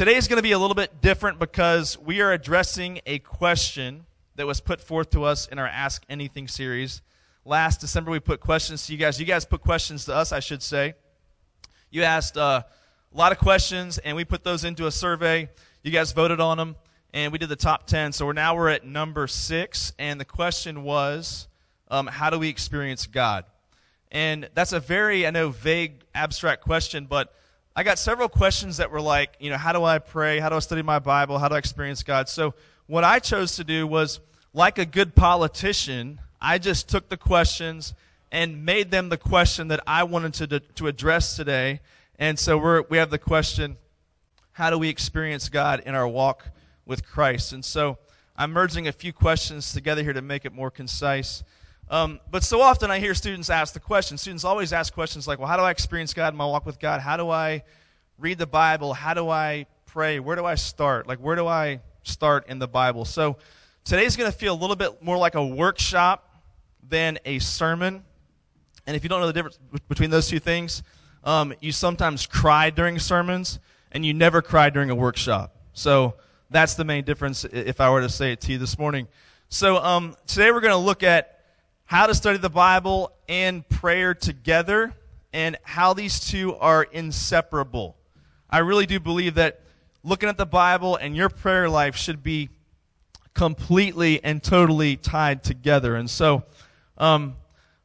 today's going to be a little bit different because we are addressing a question that was put forth to us in our Ask Anything series. Last December, we put questions to you guys. You guys put questions to us, I should say. You asked uh, a lot of questions, and we put those into a survey. You guys voted on them, and we did the top 10. So we're, now we're at number six, and the question was um, how do we experience God? And that's a very, I know, vague, abstract question, but I got several questions that were like, you know, how do I pray? How do I study my Bible? How do I experience God? So what I chose to do was, like a good politician, I just took the questions and made them the question that I wanted to, to address today. And so we're, we have the question, how do we experience God in our walk with Christ? And so I'm merging a few questions together here to make it more concise. Um, but so often I hear students ask the question. Students always ask questions like, well, how do I experience God in my walk with God? How do I read the Bible? How do I pray? Where do I start? Like, where do I start in the Bible? So today's going to feel a little bit more like a workshop than a sermon. And if you don't know the difference between those two things, um, you sometimes cry during sermons and you never cry during a workshop. So that's the main difference if I were to say it to you this morning. So um, today we're going to look at how to study the Bible and prayer together, and how these two are inseparable. I really do believe that looking at the Bible and your prayer life should be completely and totally tied together. And so, um,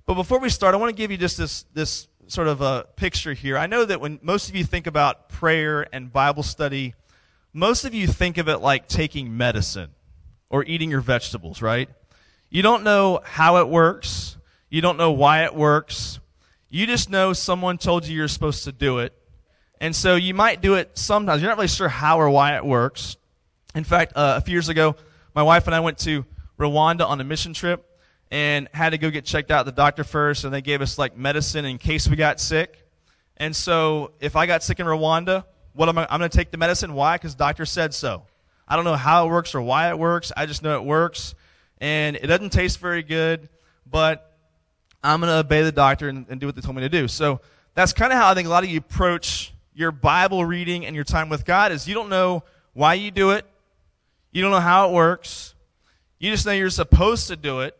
but before we start, I want to give you just this, this sort of a picture here. I know that when most of you think about prayer and Bible study, most of you think of it like taking medicine or eating your vegetables, right? You don't know how it works. You don't know why it works. You just know someone told you you're supposed to do it. And so you might do it sometimes. You're not really sure how or why it works. In fact, uh, a few years ago, my wife and I went to Rwanda on a mission trip and had to go get checked out the doctor first, and they gave us like medicine in case we got sick. And so if I got sick in Rwanda, what am I? I'm going to take the medicine. Why? Because doctor said so. I don't know how it works or why it works. I just know it works and it doesn't taste very good, but I'm going to obey the doctor and, and, do what they told me to do. So that's kind of how I think a lot of you approach your Bible reading and your time with God is you don't know why you do it. You don't know how it works. You just know you're supposed to do it.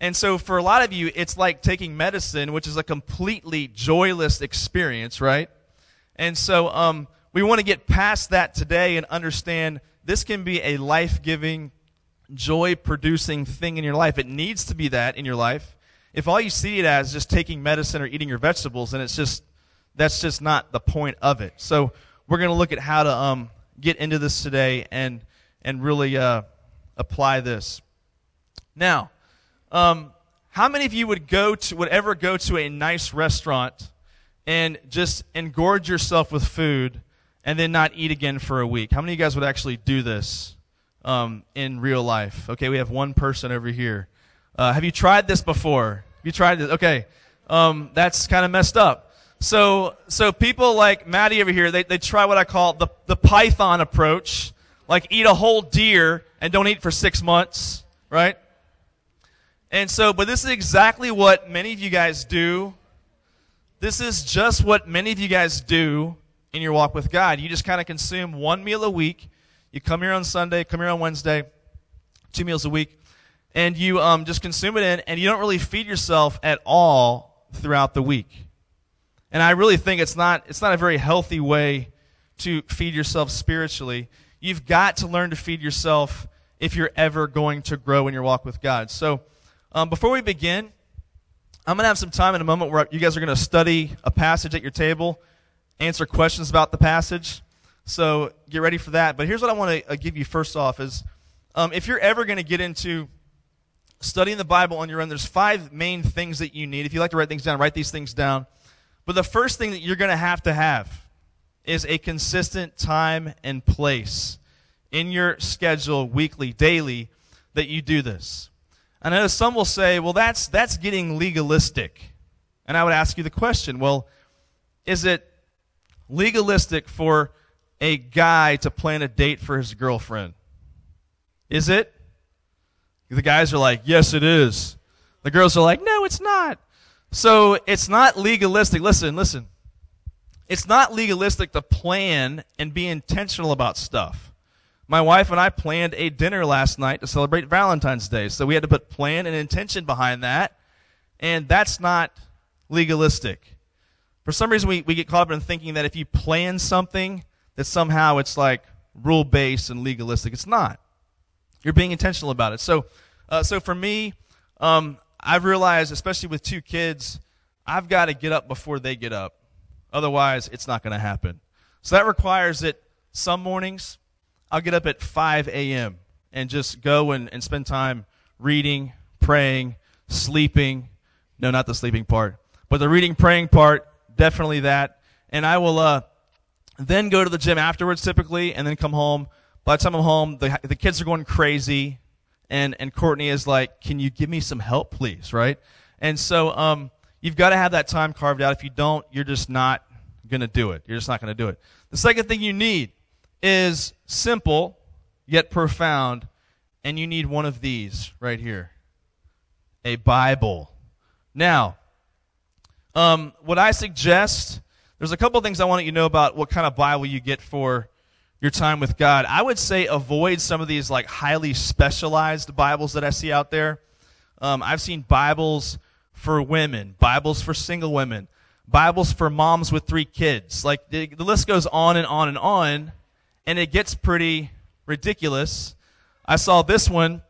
And so for a lot of you, it's like taking medicine, which is a completely joyless experience, right? And so um, we want to get past that today and understand this can be a life giving joy producing thing in your life. It needs to be that in your life. If all you see it as just taking medicine or eating your vegetables, then it's just, that's just not the point of it. So we're going to look at how to um, get into this today and, and really uh, apply this. Now, um, how many of you would go to, would ever go to a nice restaurant and just engorge yourself with food and then not eat again for a week? How many of you guys would actually do this? Um, in real life. Okay, we have one person over here. Uh, have you tried this before? You tried this? Okay, um, that's kind of messed up. So, so people like Maddie over here, they, they try what I call the, the Python approach, like eat a whole deer and don't eat for six months, right? And so, but this is exactly what many of you guys do. This is just what many of you guys do in your walk with God. You just kind of consume one meal a week you come here on Sunday, come here on Wednesday, two meals a week, and you um, just consume it in, and you don't really feed yourself at all throughout the week. And I really think it's not, it's not a very healthy way to feed yourself spiritually. You've got to learn to feed yourself if you're ever going to grow in your walk with God. So, um, before we begin, I'm going to have some time in a moment where you guys are going to study a passage at your table, answer questions about the passage. So get ready for that. But here's what I want to uh, give you first off is um, if you're ever going to get into studying the Bible on your own, there's five main things that you need. If you like to write things down, write these things down. But the first thing that you're going to have to have is a consistent time and place in your schedule, weekly, daily, that you do this. And I know some will say, well, that's, that's getting legalistic. And I would ask you the question, well, is it legalistic for a guy to plan a date for his girlfriend? Is it? The guys are like, yes, it is. The girls are like, no, it's not. So it's not legalistic. Listen, listen. it's not legalistic to plan and be intentional about stuff. My wife and I planned a dinner last night to celebrate Valentine's Day. So we had to put plan and intention behind that. And that's not legalistic. For some reason, we, we get caught up in thinking that if you plan something, that somehow it's like rule based and legalistic. It's not. You're being intentional about it. So, uh, so for me, um, I've realized, especially with two kids, I've got to get up before they get up. Otherwise, it's not going to happen. So that requires that some mornings I'll get up at 5 a.m. and just go and, and spend time reading, praying, sleeping. No, not the sleeping part, but the reading, praying part, definitely that. And I will uh, then go to the gym afterwards typically and then come home. By the time I'm home, the, the kids are going crazy. And, and Courtney is like, Can you give me some help, please? Right? And so um, you've got to have that time carved out. If you don't, you're just not going to do it. You're just not going to do it. The second thing you need is simple yet profound, and you need one of these right here a Bible. Now, um, what I suggest, there's a couple things I want you to know about what kind of Bible you get for your time with God. I would say avoid some of these like highly specialized Bibles that I see out there. Um, I've seen Bibles for women, Bibles for single women, Bibles for moms with three kids. Like the, the list goes on and on and on, and it gets pretty ridiculous. I saw this one,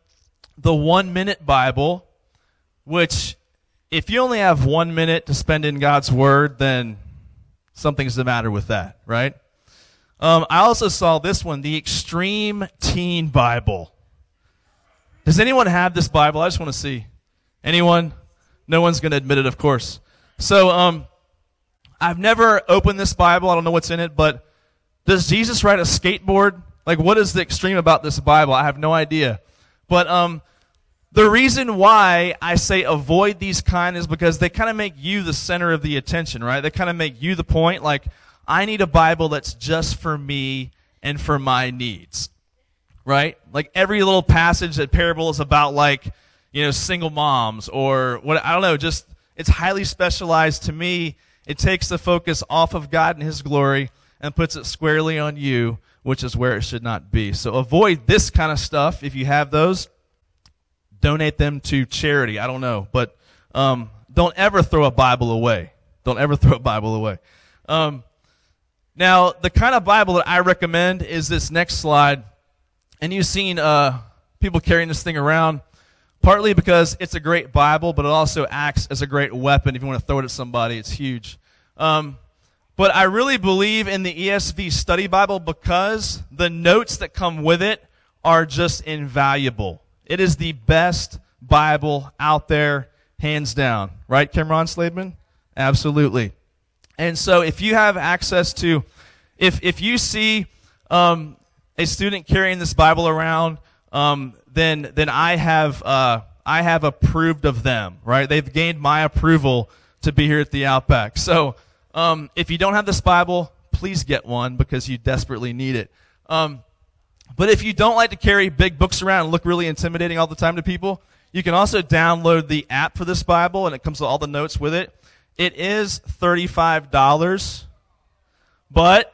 the One Minute Bible, which if you only have one minute to spend in God's Word, then something's the matter with that, right? Um, I also saw this one, the Extreme Teen Bible. Does anyone have this Bible? I just want to see. Anyone? No one's going to admit it, of course. So, um, I've never opened this Bible. I don't know what's in it, but does Jesus ride a skateboard? Like, what is the extreme about this Bible? I have no idea. But um, the reason why I say avoid these kind is because they kind of make you the center of the attention, right? They kind of make you the point. Like, I need a Bible that's just for me and for my needs, right? Like every little passage that parable is about, like you know, single moms or what I don't know. Just it's highly specialized to me. It takes the focus off of God and His glory and puts it squarely on you, which is where it should not be. So avoid this kind of stuff if you have those. Donate them to charity. I don't know, but um, don't ever throw a Bible away. Don't ever throw a Bible away. Um, now, the kind of Bible that I recommend is this next slide, and you've seen uh, people carrying this thing around. Partly because it's a great Bible, but it also acts as a great weapon if you want to throw it at somebody. It's huge. Um, but I really believe in the ESV study Bible because the notes that come with it are just invaluable. It is the best Bible out there, hands down. Right, Cameron Slademan? Absolutely. And so if you have access to, if, if you see um, a student carrying this Bible around, um, then, then I have, uh, I have approved of them, right? They've gained my approval to be here at the Outback. So, um, if you don't have this Bible, please get one because you desperately need it. Um, but if you don't like to carry big books around and look really intimidating all the time to people, you can also download the app for this Bible and it comes with all the notes with it. It is $35. But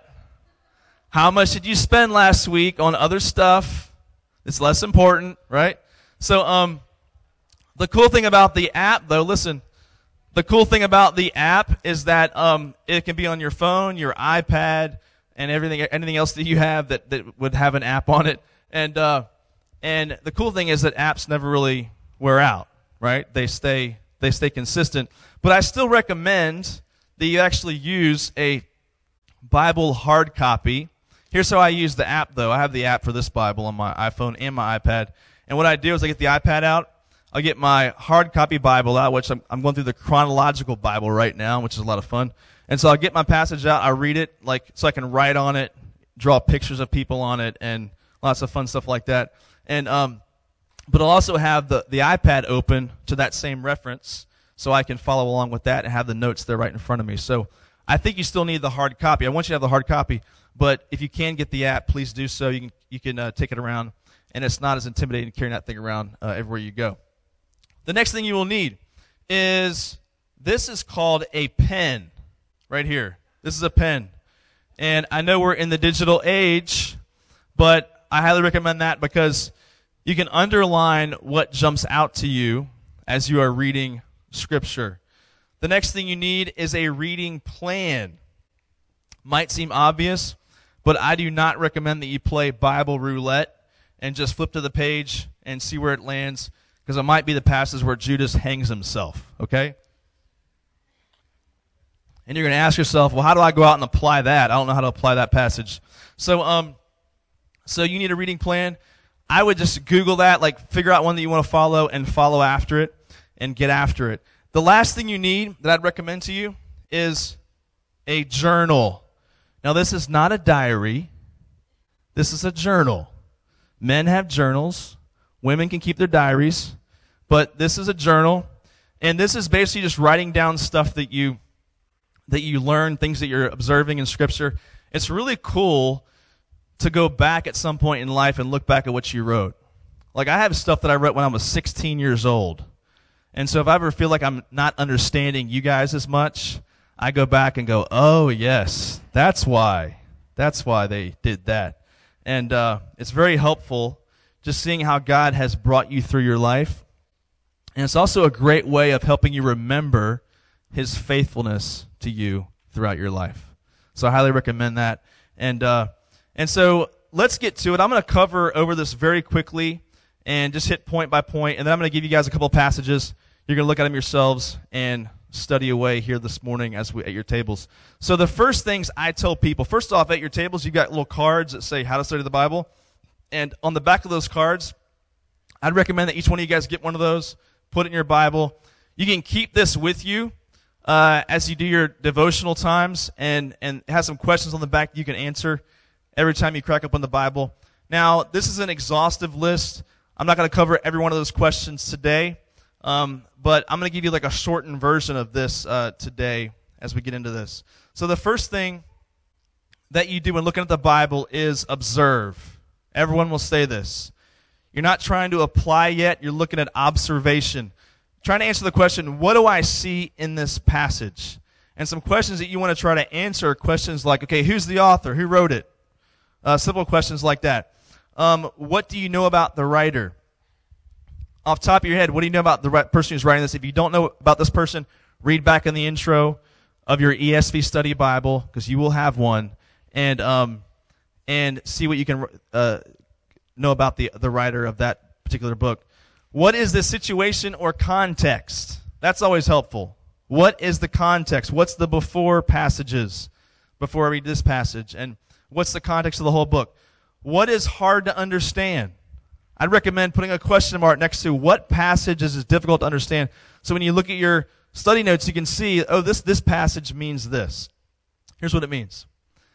how much did you spend last week on other stuff? It's less important, right? So, um, the cool thing about the app, though, listen, the cool thing about the app is that um, it can be on your phone, your iPad, and everything, anything else that you have that, that would have an app on it. And uh, and the cool thing is that apps never really wear out, right? They stay they stay consistent. But I still recommend that you actually use a Bible hard copy. Here's how I use the app, though. I have the app for this Bible on my iPhone and my iPad. And what I do is I get the iPad out I'll get my hard copy Bible out, which I'm, I'm going through the chronological Bible right now, which is a lot of fun. And so I'll get my passage out, I read it, like, so I can write on it, draw pictures of people on it, and lots of fun stuff like that. And, um, but I'll also have the, the iPad open to that same reference so I can follow along with that and have the notes there right in front of me. So I think you still need the hard copy. I want you to have the hard copy, but if you can get the app, please do so. You can, you can uh, take it around, and it's not as intimidating carrying that thing around uh, everywhere you go. The next thing you will need is this is called a pen right here. This is a pen. And I know we're in the digital age, but I highly recommend that because you can underline what jumps out to you as you are reading Scripture. The next thing you need is a reading plan. Might seem obvious, but I do not recommend that you play Bible roulette and just flip to the page and see where it lands because it might be the passage where Judas hangs himself, okay? And you're going to ask yourself, well, how do I go out and apply that? I don't know how to apply that passage. So, um, so you need a reading plan. I would just Google that, like figure out one that you want to follow and follow after it and get after it. The last thing you need that I'd recommend to you is a journal. Now, this is not a diary. This is a journal. Men have journals. Women can keep their diaries. But this is a journal. And this is basically just writing down stuff that you, that you learn, things that you're observing in scripture. It's really cool to go back at some point in life and look back at what you wrote. Like I have stuff that I wrote when I was 16 years old. And so if I ever feel like I'm not understanding you guys as much, I go back and go, oh, yes, that's why. That's why they did that. And uh, it's very helpful just seeing how God has brought you through your life. And it's also a great way of helping you remember his faithfulness to you throughout your life. So I highly recommend that. And, uh, and so let's get to it. I'm going to cover over this very quickly and just hit point by point. and then I'm going to give you guys a couple passages. You're going to look at them yourselves and study away here this morning as we at your tables. So the first things I tell people, first off, at your tables, you've got little cards that say how to study the Bible, and on the back of those cards, I'd recommend that each one of you guys get one of those, put it in your Bible. You can keep this with you uh, as you do your devotional times, and and have some questions on the back you can answer every time you crack open the Bible. Now, this is an exhaustive list. I'm not going to cover every one of those questions today, um, but I'm going to give you like a shortened version of this uh, today as we get into this. So, the first thing that you do when looking at the Bible is observe. Everyone will say this. You're not trying to apply yet, you're looking at observation. Trying to answer the question, what do I see in this passage? And some questions that you want to try to answer are questions like, okay, who's the author? Who wrote it? Uh, simple questions like that. Um, what do you know about the writer? Off top of your head, what do you know about the person who's writing this? If you don't know about this person, read back in the intro of your ESV study Bible because you will have one, and um, and see what you can uh, know about the the writer of that particular book. What is the situation or context? That's always helpful. What is the context? What's the before passages before I read this passage? And what's the context of the whole book? What is hard to understand? I'd recommend putting a question mark next to what passages is difficult to understand. So when you look at your study notes, you can see, oh, this, this passage means this. Here's what it means.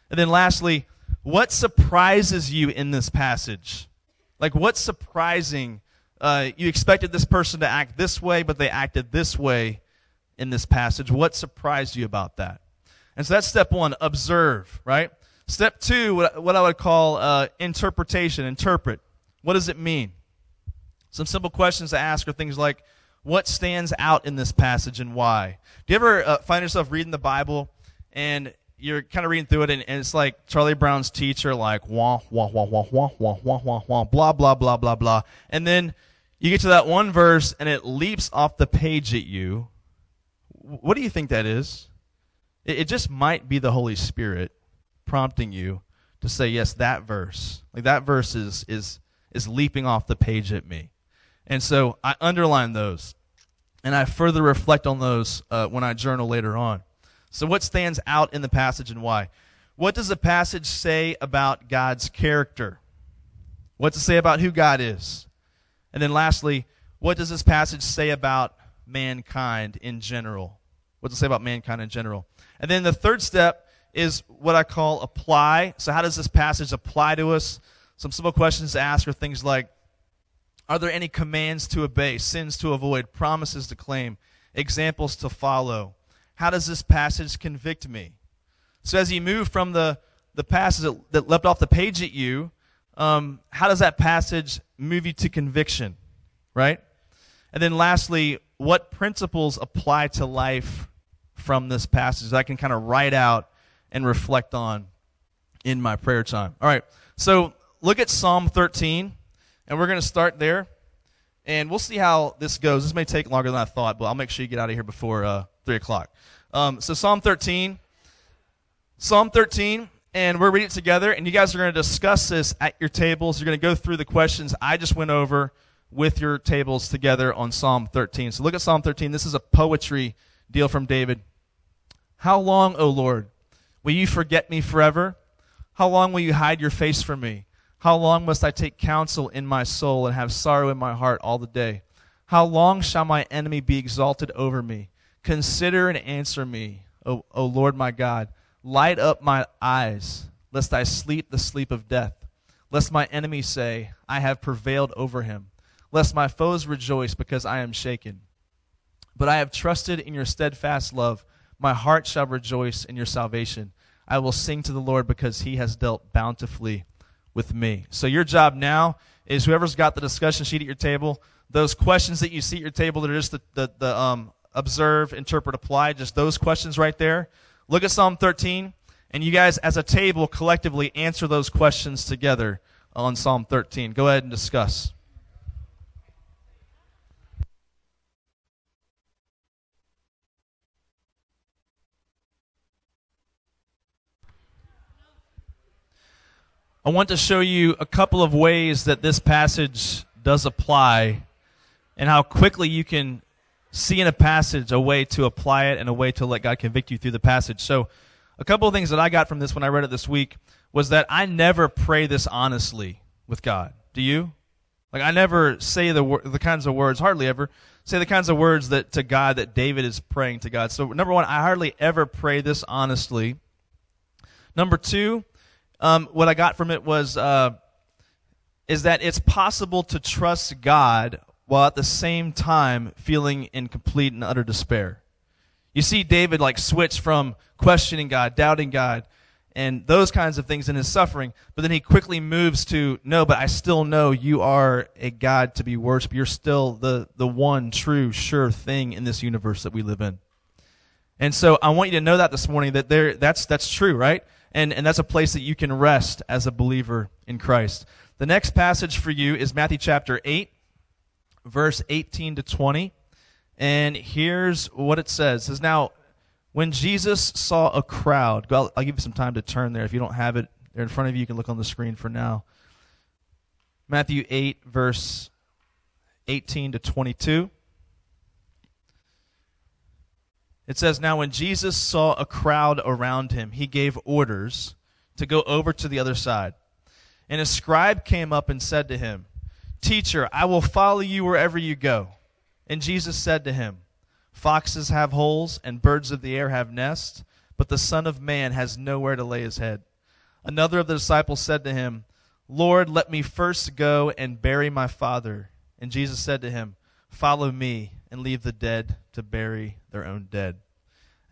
And then lastly, what surprises you in this passage? Like, what's surprising? Uh, you expected this person to act this way, but they acted this way in this passage. What surprised you about that? And so that's step one observe, right? Step two, what what I would call uh, interpretation, interpret. What does it mean? Some simple questions to ask are things like, what stands out in this passage and why? Do you ever uh, find yourself reading the Bible and you're kind of reading through it and, and, it's like Charlie Brown's teacher, like wah wah wah wah wah wah wah wah wah blah blah blah blah blah, and then you get to that one verse and it leaps off the page at you. What do you think that is? It, it just might be the Holy Spirit prompting you to say, yes, that verse. Like that verse is, is, is leaping off the page at me. And so I underline those. And I further reflect on those uh, when I journal later on. So, what stands out in the passage and why? What does the passage say about God's character? What it say about who God is? And then, lastly, what does this passage say about mankind in general? What does it say about mankind in general? And then the third step is what I call apply. So, how does this passage apply to us? Some simple questions to ask are things like Are there any commands to obey, sins to avoid, promises to claim, examples to follow? How does this passage convict me? So, as you move from the, the passage that that leapt off the page at you, um, how does that passage move you to conviction? Right? And then, lastly, what principles apply to life from this passage that I can kind of write out and reflect on in my prayer time. All right, so look at Psalm 13, and we're going to start there. And we'll see how this goes. This may take longer than I thought, but I'll make sure you get out of here before uh, 3 o'clock. Um, so, Psalm 13. Psalm 13, and we're reading it together, and you guys are going to discuss this at your tables. You're going to go through the questions I just went over with your tables together on Psalm 13. So, look at Psalm 13. This is a poetry deal from David. How long, O Lord, will you forget me forever? How long will you hide your face from me? How long must I take counsel in my soul and have sorrow in my heart all the day? How long shall my enemy be exalted over me? Consider and answer me, O, o Lord my God. Light up my eyes, lest I sleep the sleep of death. Lest my enemy say, I have prevailed over him. Lest my foes rejoice because I am shaken. But I have trusted in your steadfast love. My heart shall rejoice in your salvation. I will sing to the Lord because he has dealt bountifully with me. So your job now is whoever's got the discussion sheet at your table, those questions that you see at your table that are just the, the, the um, observe, interpret, apply, just those questions right there. Look at Psalm 13, and you guys, as a table, collectively answer those questions together on Psalm 13. Go ahead and discuss. I want to show you a couple of ways that this passage does apply and how quickly you can see in a passage a way to apply it and a way to let God convict you through the passage. So, a couple of things that I got from this when I read it this week was that I never pray this honestly with God. Do you? Like I never say the the kinds of words, hardly ever say the kinds of words that to God that David is praying to God. So number one, I hardly ever pray this honestly. Number two, um, what I got from it was uh, is that it's possible to trust God while at the same time feeling in complete and utter despair. You see David like switch from questioning God, doubting God, and those kinds of things in his suffering, but then he quickly moves to, no, but I still know you are a God to be worshipped. You're still the, the one true, sure thing in this universe that we live in. And so I want you to know that this morning that there, that's, that's true, right? And, and that's a place that you can rest as a believer in Christ. The next passage for you is Matthew chapter 8, verse 18 to 20. And here's what it says. It says, Now, when Jesus saw a crowd, I'll, I'll give you some time to turn there. If you don't have it there in front of you, you can look on the screen for now. Matthew 8, verse 18 to 22. It says, Now when Jesus saw a crowd around him, he gave orders to go over to the other side. And a scribe came up and said to him, Teacher, I will follow you wherever you go. And Jesus said to him, Foxes have holes, and birds of the air have nests, but the Son of Man has nowhere to lay his head. Another of the disciples said to him, Lord, let me first go and bury my father. And Jesus said to him, Follow me and leave the dead to bury their own dead.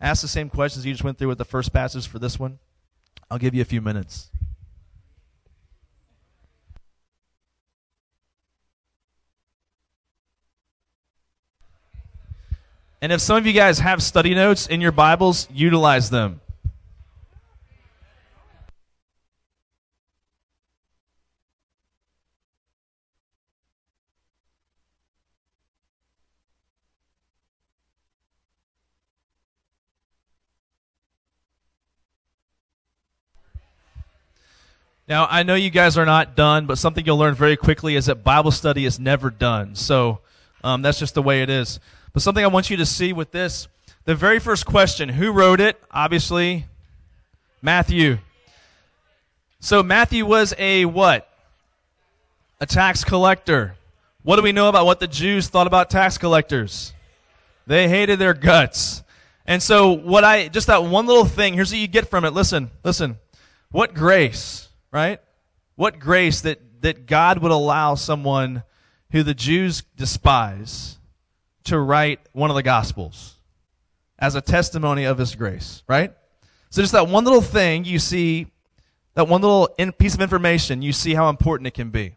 Ask the same questions you just went through with the first passage for this one. I'll give you a few minutes. And if some of you guys have study notes in your Bibles, utilize them. Now, I know you guys are not done, but something you'll learn very quickly is that Bible study is never done. So um, that's just the way it is. But something I want you to see with this the very first question who wrote it? Obviously, Matthew. So Matthew was a what? A tax collector. What do we know about what the Jews thought about tax collectors? They hated their guts. And so what I just that one little thing, here's what you get from it. Listen, listen. What grace, right? What grace that that God would allow someone who the Jews despise to write one of the Gospels as a testimony of His grace, right? So just that one little thing you see, that one little in, piece of information, you see how important it can be.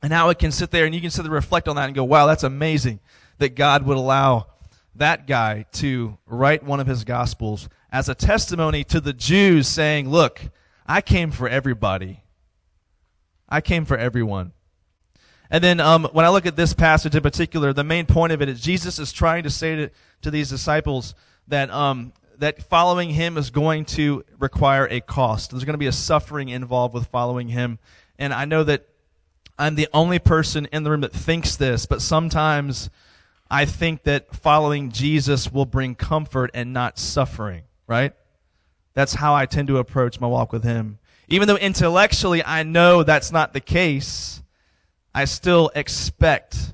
And how it can sit there and you can sit there reflect on that and go, wow, that's amazing that God would allow that guy to write one of his Gospels as a testimony to the Jews saying, Look, I came for everybody. I came for everyone. And then um, when I look at this passage in particular, the main point of it is Jesus is trying to say to, to these disciples that, um, that following him is going to require a cost. There's going to be a suffering involved with following him. And I know that I'm the only person in the room that thinks this, but sometimes I think that following Jesus will bring comfort and not suffering, right? That's how I tend to approach my walk with him. Even though intellectually I know that's not the case, I still expect,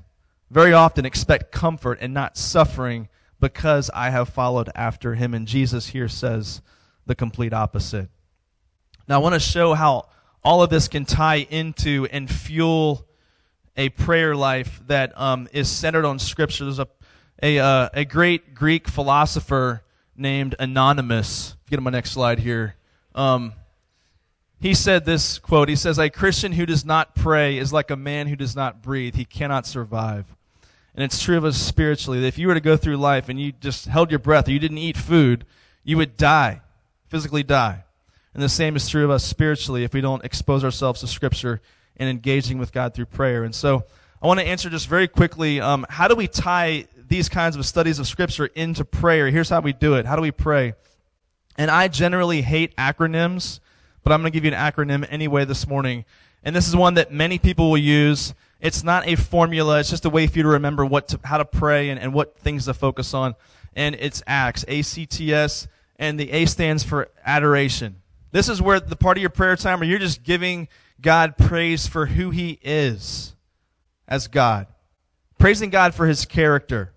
very often expect comfort and not suffering because I have followed after him. And Jesus here says the complete opposite. Now I want to show how all of this can tie into and fuel a prayer life that um, is centered on Scripture. There's a, a, uh, a great Greek philosopher named Anonymous. Get to my next slide here. Um, he said this quote He says, A Christian who does not pray is like a man who does not breathe. He cannot survive. And it's true of us spiritually that if you were to go through life and you just held your breath or you didn't eat food, you would die, physically die. And the same is true of us spiritually if we don't expose ourselves to Scripture and engaging with God through prayer. And so I want to answer just very quickly um, how do we tie these kinds of studies of Scripture into prayer? Here's how we do it. How do we pray? And I generally hate acronyms but I'm going to give you an acronym anyway this morning. And this is one that many people will use. It's not a formula. It's just a way for you to remember what to, how to pray and, and what things to focus on. And it's ACTS, A-C-T-S, and the A stands for adoration. This is where the part of your prayer time where you're just giving God praise for who He is as God. Praising God for His character.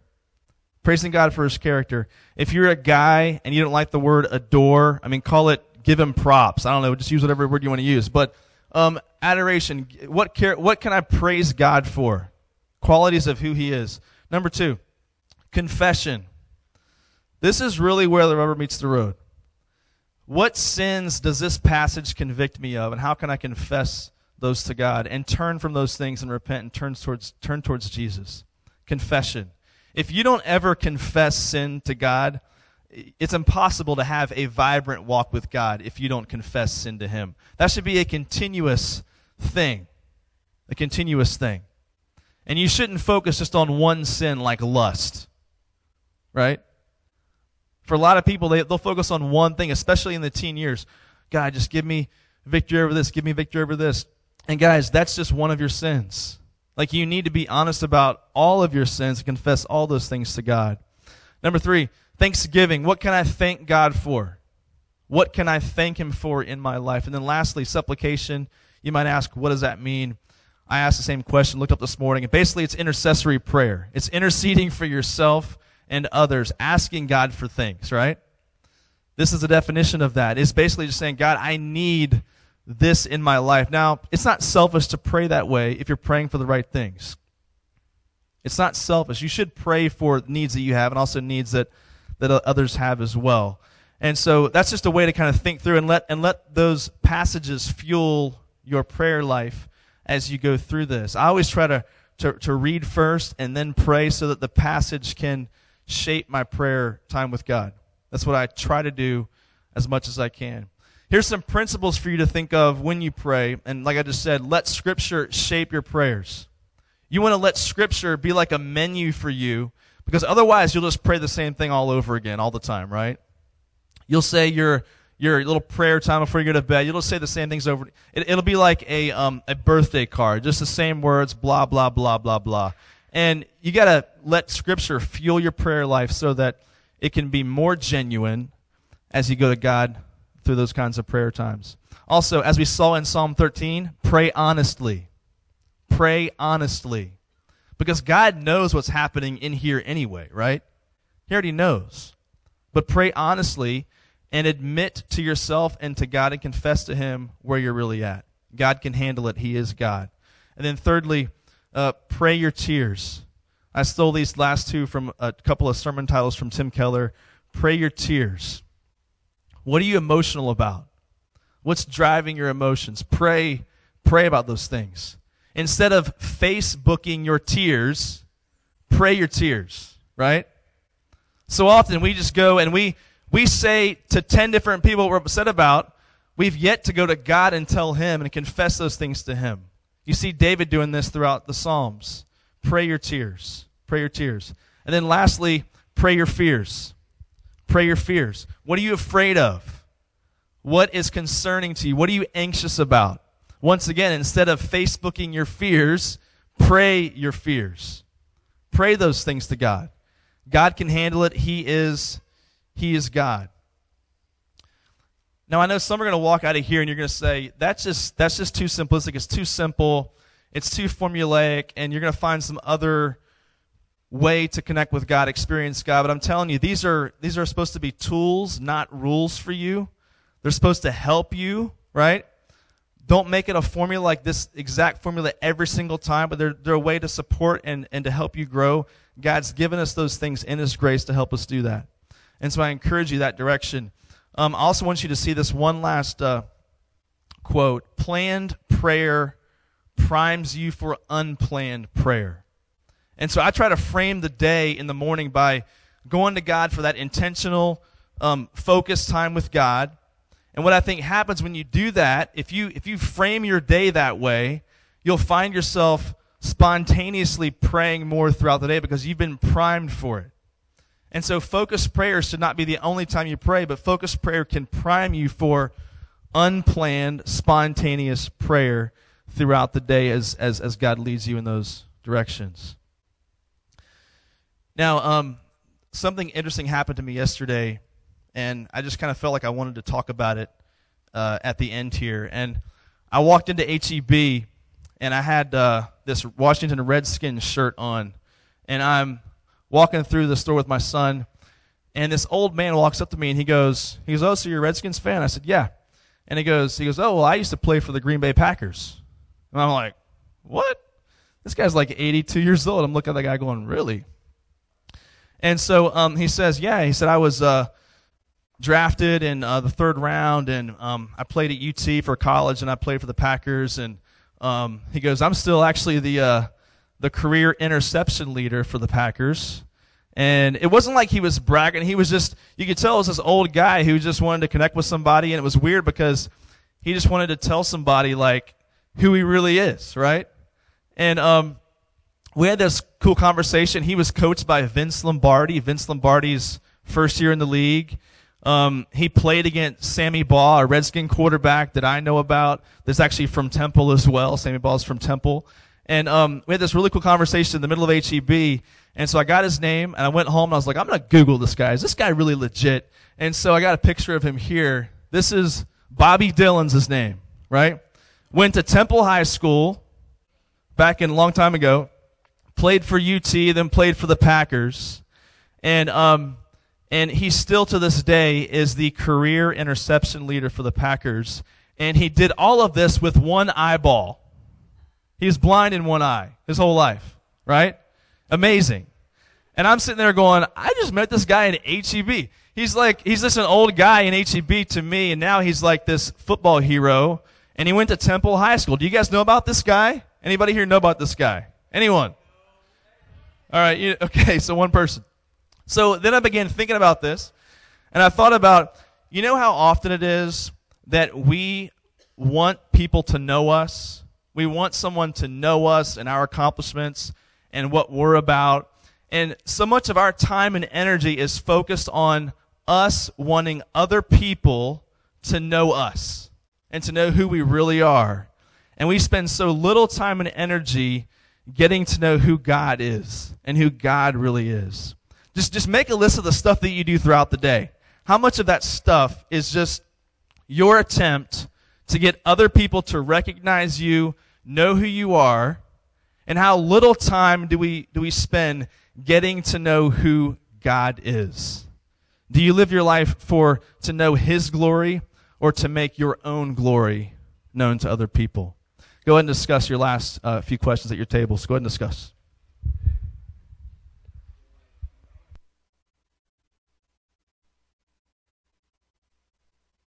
Praising God for His character. If you're a guy and you don't like the word adore, I mean, call it give him props. I don't know, just use whatever word you want to use. But um, adoration, what, care, what can I praise God for? Qualities of who he is. Number two, confession. This is really where the rubber meets the road. What sins does this passage convict me of, and how can I confess those to God and turn from those things and repent and turn towards, turn towards Jesus? Confession. If you don't ever confess sin to God, it's impossible to have a vibrant walk with God if you don't confess sin to Him. That should be a continuous thing. A continuous thing. And you shouldn't focus just on one sin like lust. Right? For a lot of people, they, they'll focus on one thing, especially in the teen years. God, just give me victory over this, give me victory over this. And guys, that's just one of your sins. Like you need to be honest about all of your sins and confess all those things to God. Number three, Thanksgiving. What can I thank God for? What can I thank Him for in my life? And then lastly, supplication. You might ask, what does that mean? I asked the same question, looked up this morning, and basically it's intercessory prayer. It's interceding for yourself and others, asking God for things, right? This is the definition of that. It's basically just saying, God, I need this in my life. Now, it's not selfish to pray that way if you're praying for the right things. It's not selfish. You should pray for needs that you have and also needs that that others have as well. And so that's just a way to kind of think through and let and let those passages fuel your prayer life as you go through this. I always try to, to, to read first and then pray so that the passage can shape my prayer time with God. That's what I try to do as much as I can. Here's some principles for you to think of when you pray. And like I just said, let Scripture shape your prayers. You want to let Scripture be like a menu for you because otherwise, you'll just pray the same thing all over again all the time, right? You'll say your your little prayer time before you go to bed. You'll just say the same things over. It, will be like a um, a birthday card, just the same words, blah blah blah blah blah. And you got to let Scripture fuel your prayer life so that it can be more genuine as you go to God through those kinds of prayer times. Also, as we saw in Psalm 13, pray honestly. Pray honestly. Because God knows what's happening in here anyway, right? He already knows. But pray honestly and admit to yourself and to God and confess to Him where you're really at. God can handle it. He is God. And then thirdly, uh, pray your tears. I stole these last two from a couple of sermon titles from Tim Keller. Pray your tears. What are you emotional about? What's driving your emotions? Pray, pray about those things. Instead of Facebooking your tears, pray your tears, right? So often we just go and we we say to 10 different people what we're upset about, we've yet to go to God and tell Him and confess those things to Him. You see David doing this throughout the Psalms. Pray your tears. Pray your tears. And then lastly, pray your fears. Pray your fears. What are you afraid of? What is concerning to you? What are you anxious about? Once again, instead of Facebooking your fears, pray your fears. Pray those things to God. God can handle it. He is he is God. Now I know some are going to walk out of here and you're going to say that's just that's just too simplistic. It's too simple. It's too formulaic and you're going to find some other way to connect with God, experience God. But I'm telling you, these are these are supposed to be tools, not rules for you. They're supposed to help you, right? Don't make it a formula like this exact formula every single time, but they're, they're a way to support and, and to help you grow. God's given us those things in His grace to help us do that. And so I encourage you that direction. Um, I also want you to see this one last uh, quote Planned prayer primes you for unplanned prayer. And so I try to frame the day in the morning by going to God for that intentional, um, focused time with God. And what I think happens when you do that, if you, if you frame your day that way, you'll find yourself spontaneously praying more throughout the day because you've been primed for it. And so focused prayer should not be the only time you pray, but focused prayer can prime you for unplanned, spontaneous prayer throughout the day as, as, as God leads you in those directions. Now, um, something interesting happened to me yesterday, and I just kind of felt like I wanted to talk about it uh, at the end here. And I walked into HEB, and I had uh, this Washington Redskins shirt on, and I'm walking through the store with my son, and this old man walks up to me and he goes, he goes, "Oh, so you're a Redskins fan?" I said, "Yeah." And he goes, he goes, "Oh, well, I used to play for the Green Bay Packers." And I'm like, "What?" This guy's like 82 years old. I'm looking at the guy going, "Really?" And so um, he says, "Yeah." He said, "I was uh, drafted in uh, the third round, and um, I played at UT for college, and I played for the Packers." And um, he goes, "I'm still actually the uh, the career interception leader for the Packers. And it wasn't like he was bragging. He was just, you could tell it was this old guy who just wanted to connect with somebody. And it was weird because he just wanted to tell somebody, like, who he really is, right? And um, we had this cool conversation. He was coached by Vince Lombardi. Vince Lombardi's first year in the league. Um, he played against Sammy Baugh, a Redskin quarterback that I know about. That's actually from Temple as well. Sammy is from Temple. And um, we had this really cool conversation in the middle of HEB. And so I got his name and I went home and I was like, I'm going to Google this guy. Is this guy really legit? And so I got a picture of him here. This is Bobby Dillon's his name, right? Went to Temple High School back in a long time ago. Played for UT, then played for the Packers. And, um, and he still to this day is the career interception leader for the Packers. And he did all of this with one eyeball. He was blind in one eye his whole life, right? Amazing. And I'm sitting there going, I just met this guy in HEB. He's like, he's just an old guy in HEB to me, and now he's like this football hero. And he went to Temple High School. Do you guys know about this guy? Anybody here know about this guy? Anyone? All right. You, okay. So one person. So then I began thinking about this, and I thought about, you know how often it is that we want people to know us we want someone to know us and our accomplishments and what we're about. And so much of our time and energy is focused on us wanting other people to know us and to know who we really are. And we spend so little time and energy getting to know who God is and who God really is. Just, just make a list of the stuff that you do throughout the day. How much of that stuff is just your attempt to get other people to recognize you know who you are, and how little time do we, do we spend getting to know who God is? Do you live your life for to know His glory or to make your own glory known to other people? Go ahead and discuss your last uh, few questions at your tables. Go ahead and discuss.